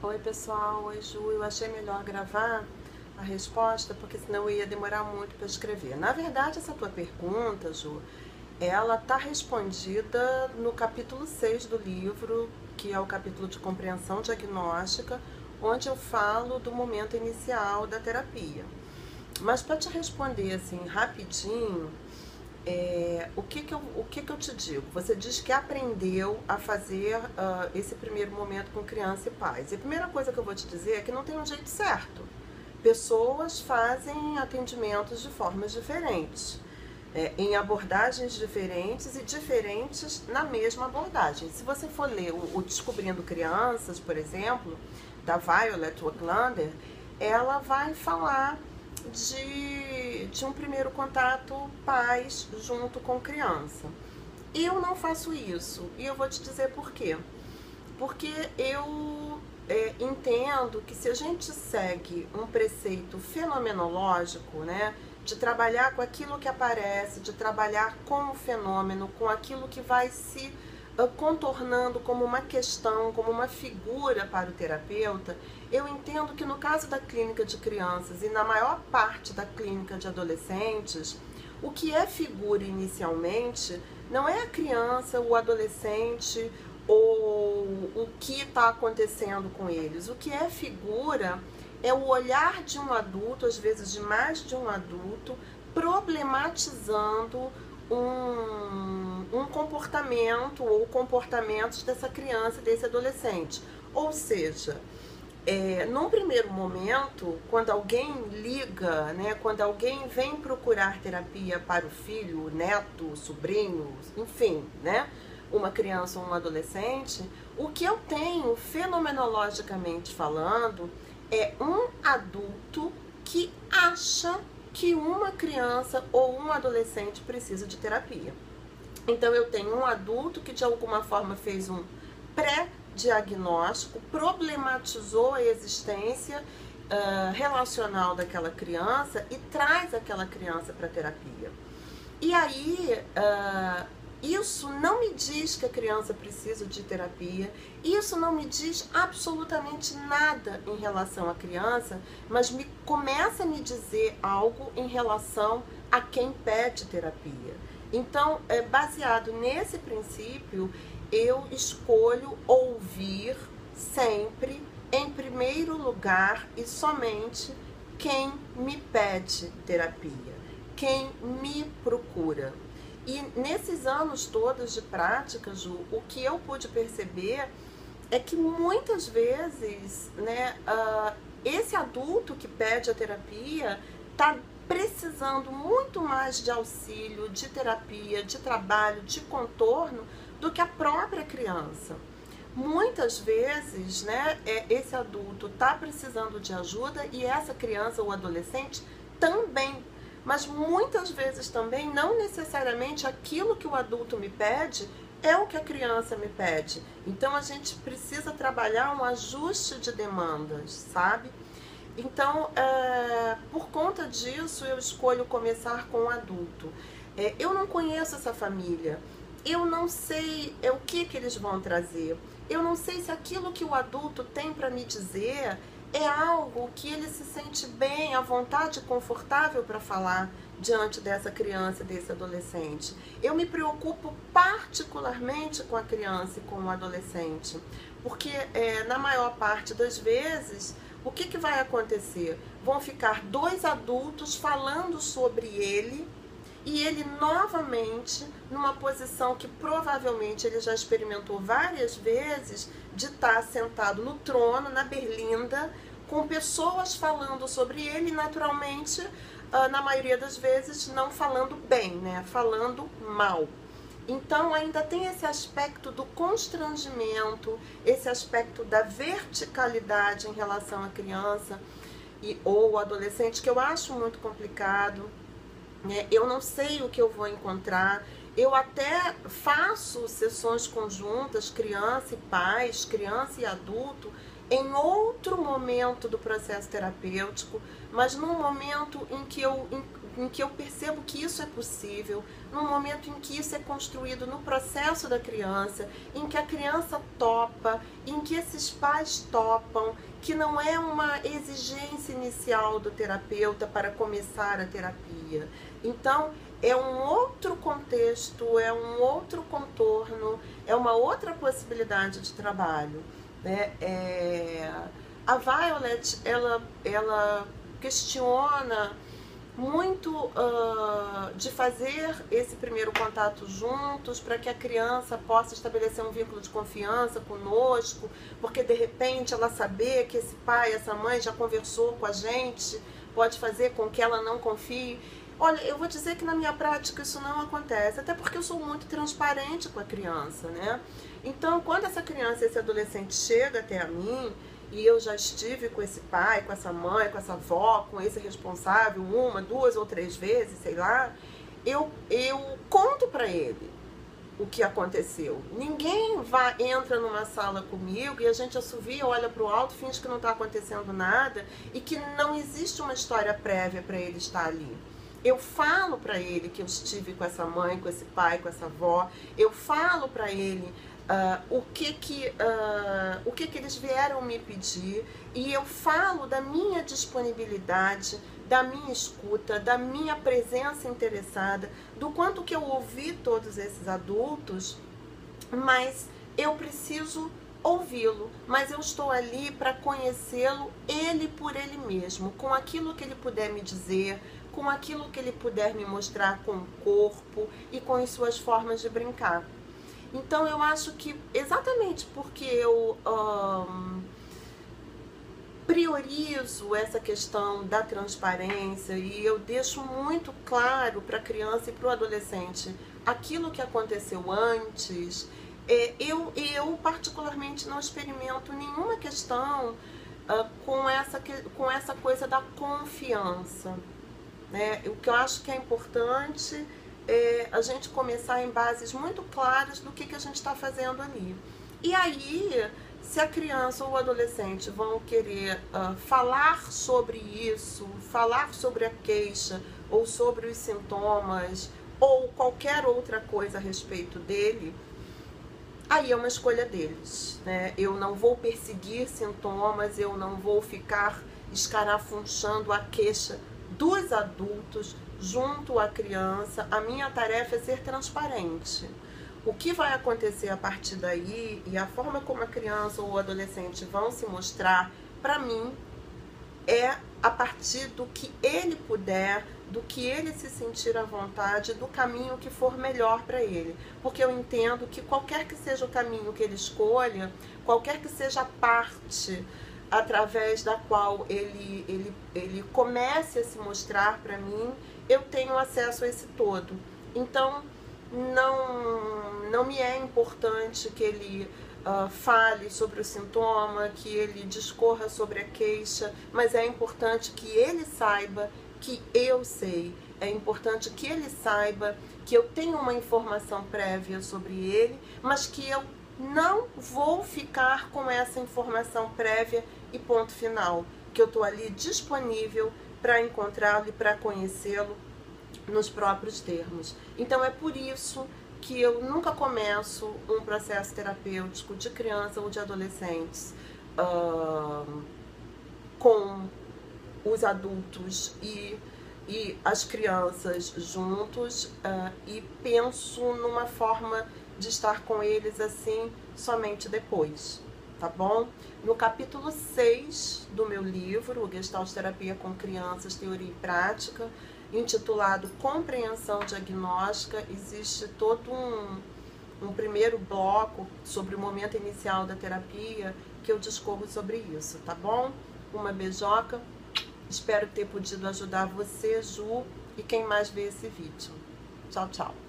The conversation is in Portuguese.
Oi pessoal, oi Ju, eu achei melhor gravar a resposta porque senão ia demorar muito para escrever. Na verdade, essa tua pergunta, Ju, ela está respondida no capítulo 6 do livro, que é o capítulo de compreensão diagnóstica, onde eu falo do momento inicial da terapia. Mas para te responder assim rapidinho, é, o, que, que, eu, o que, que eu te digo? Você diz que aprendeu a fazer uh, esse primeiro momento com criança e pais. E a primeira coisa que eu vou te dizer é que não tem um jeito certo. Pessoas fazem atendimentos de formas diferentes, é, em abordagens diferentes e diferentes na mesma abordagem. Se você for ler o, o Descobrindo Crianças, por exemplo, da Violet Wacklander, ela vai falar de, de um primeiro contato pais junto com criança. Eu não faço isso e eu vou te dizer por quê. Porque eu é, entendo que se a gente segue um preceito fenomenológico, né, de trabalhar com aquilo que aparece, de trabalhar com o fenômeno, com aquilo que vai se contornando como uma questão, como uma figura para o terapeuta, eu entendo que no caso da clínica de crianças e na maior parte da clínica de adolescentes, o que é figura inicialmente não é a criança, o adolescente ou o que está acontecendo com eles. O que é figura é o olhar de um adulto, às vezes de mais de um adulto, problematizando um, um comportamento ou comportamentos dessa criança, desse adolescente. Ou seja, é, num primeiro momento, quando alguém liga, né, quando alguém vem procurar terapia para o filho, o neto, o sobrinho, enfim, né, uma criança ou um adolescente, o que eu tenho fenomenologicamente falando é um adulto que acha que uma criança ou um adolescente precisa de terapia. Então eu tenho um adulto que de alguma forma fez um pré-diagnóstico, problematizou a existência uh, relacional daquela criança e traz aquela criança para terapia. E aí uh, isso não me diz que a criança precisa de terapia, isso não me diz absolutamente nada em relação à criança, mas me começa a me dizer algo em relação quem pede terapia. Então, é, baseado nesse princípio, eu escolho ouvir sempre, em primeiro lugar e somente, quem me pede terapia, quem me procura. E nesses anos todos de prática, Ju, o que eu pude perceber é que muitas vezes, né, uh, esse adulto que pede a terapia está precisando muito mais de auxílio, de terapia, de trabalho, de contorno do que a própria criança. Muitas vezes, né, é, esse adulto está precisando de ajuda e essa criança ou adolescente também mas muitas vezes também não necessariamente aquilo que o adulto me pede é o que a criança me pede. Então a gente precisa trabalhar um ajuste de demandas, sabe? Então, é, por conta disso, eu escolho começar com o adulto. É, eu não conheço essa família, eu não sei é, o que, que eles vão trazer, eu não sei se aquilo que o adulto tem para me dizer é algo que ele se sente bem, à vontade, confortável para falar diante dessa criança, desse adolescente. Eu me preocupo particularmente com a criança e com o adolescente, porque é, na maior parte das vezes, o que, que vai acontecer? Vão ficar dois adultos falando sobre ele e ele novamente numa posição que provavelmente ele já experimentou várias vezes de estar sentado no trono, na berlinda, com pessoas falando sobre ele, naturalmente, ah, na maioria das vezes, não falando bem, né? Falando mal. Então ainda tem esse aspecto do constrangimento, esse aspecto da verticalidade em relação à criança e ou adolescente que eu acho muito complicado. Né? Eu não sei o que eu vou encontrar. Eu até faço sessões conjuntas, criança e pais, criança e adulto, em outro momento do processo terapêutico, mas num momento em que eu em que eu percebo que isso é possível, no momento em que isso é construído no processo da criança, em que a criança topa, em que esses pais topam, que não é uma exigência inicial do terapeuta para começar a terapia. Então, é um outro contexto, é um outro contorno, é uma outra possibilidade de trabalho. Né? É... A Violet, ela, ela questiona muito uh, de fazer esse primeiro contato juntos para que a criança possa estabelecer um vínculo de confiança conosco, porque de repente ela saber que esse pai, essa mãe já conversou com a gente, pode fazer com que ela não confie. Olha, eu vou dizer que na minha prática isso não acontece, até porque eu sou muito transparente com a criança, né? Então, quando essa criança, esse adolescente chega até a mim, e eu já estive com esse pai, com essa mãe, com essa avó, com esse responsável uma, duas ou três vezes, sei lá, eu, eu conto para ele o que aconteceu. Ninguém vai entra numa sala comigo e a gente assovia, olha para o alto, finge que não está acontecendo nada e que não existe uma história prévia para ele estar ali. Eu falo para ele que eu estive com essa mãe, com esse pai, com essa avó. Eu falo para ele Uh, o que que uh, o que que eles vieram me pedir e eu falo da minha disponibilidade, da minha escuta, da minha presença interessada, do quanto que eu ouvi todos esses adultos, mas eu preciso ouvi-lo, mas eu estou ali para conhecê-lo ele por ele mesmo, com aquilo que ele puder me dizer, com aquilo que ele puder me mostrar com o corpo e com as suas formas de brincar. Então eu acho que exatamente porque eu um, priorizo essa questão da transparência e eu deixo muito claro para a criança e para o adolescente aquilo que aconteceu antes, é, eu, eu particularmente não experimento nenhuma questão uh, com, essa, com essa coisa da confiança. Né? O que eu acho que é importante é, a gente começar em bases muito claras do que, que a gente está fazendo ali. E aí, se a criança ou o adolescente vão querer uh, falar sobre isso, falar sobre a queixa ou sobre os sintomas ou qualquer outra coisa a respeito dele, aí é uma escolha deles. Né? Eu não vou perseguir sintomas, eu não vou ficar escarafunchando a queixa dos adultos junto à criança, a minha tarefa é ser transparente. O que vai acontecer a partir daí e a forma como a criança ou o adolescente vão se mostrar, para mim, é a partir do que ele puder, do que ele se sentir à vontade, do caminho que for melhor para ele. Porque eu entendo que qualquer que seja o caminho que ele escolha, qualquer que seja a parte através da qual ele, ele, ele comece a se mostrar para mim, eu tenho acesso a esse todo. Então, não, não me é importante que ele uh, fale sobre o sintoma, que ele discorra sobre a queixa, mas é importante que ele saiba que eu sei. É importante que ele saiba que eu tenho uma informação prévia sobre ele, mas que eu não vou ficar com essa informação prévia e ponto final. Que eu estou ali disponível para encontrá-lo e para conhecê-lo nos próprios termos. Então é por isso que eu nunca começo um processo terapêutico de criança ou de adolescentes uh, com os adultos e, e as crianças juntos uh, e penso numa forma de estar com eles assim somente depois tá bom? No capítulo 6 do meu livro, Gestalt Terapia com Crianças, Teoria e Prática, intitulado Compreensão Diagnóstica, existe todo um, um primeiro bloco sobre o momento inicial da terapia que eu discorro sobre isso, tá bom? Uma beijoca, espero ter podido ajudar você, Ju, e quem mais vê esse vídeo. Tchau, tchau.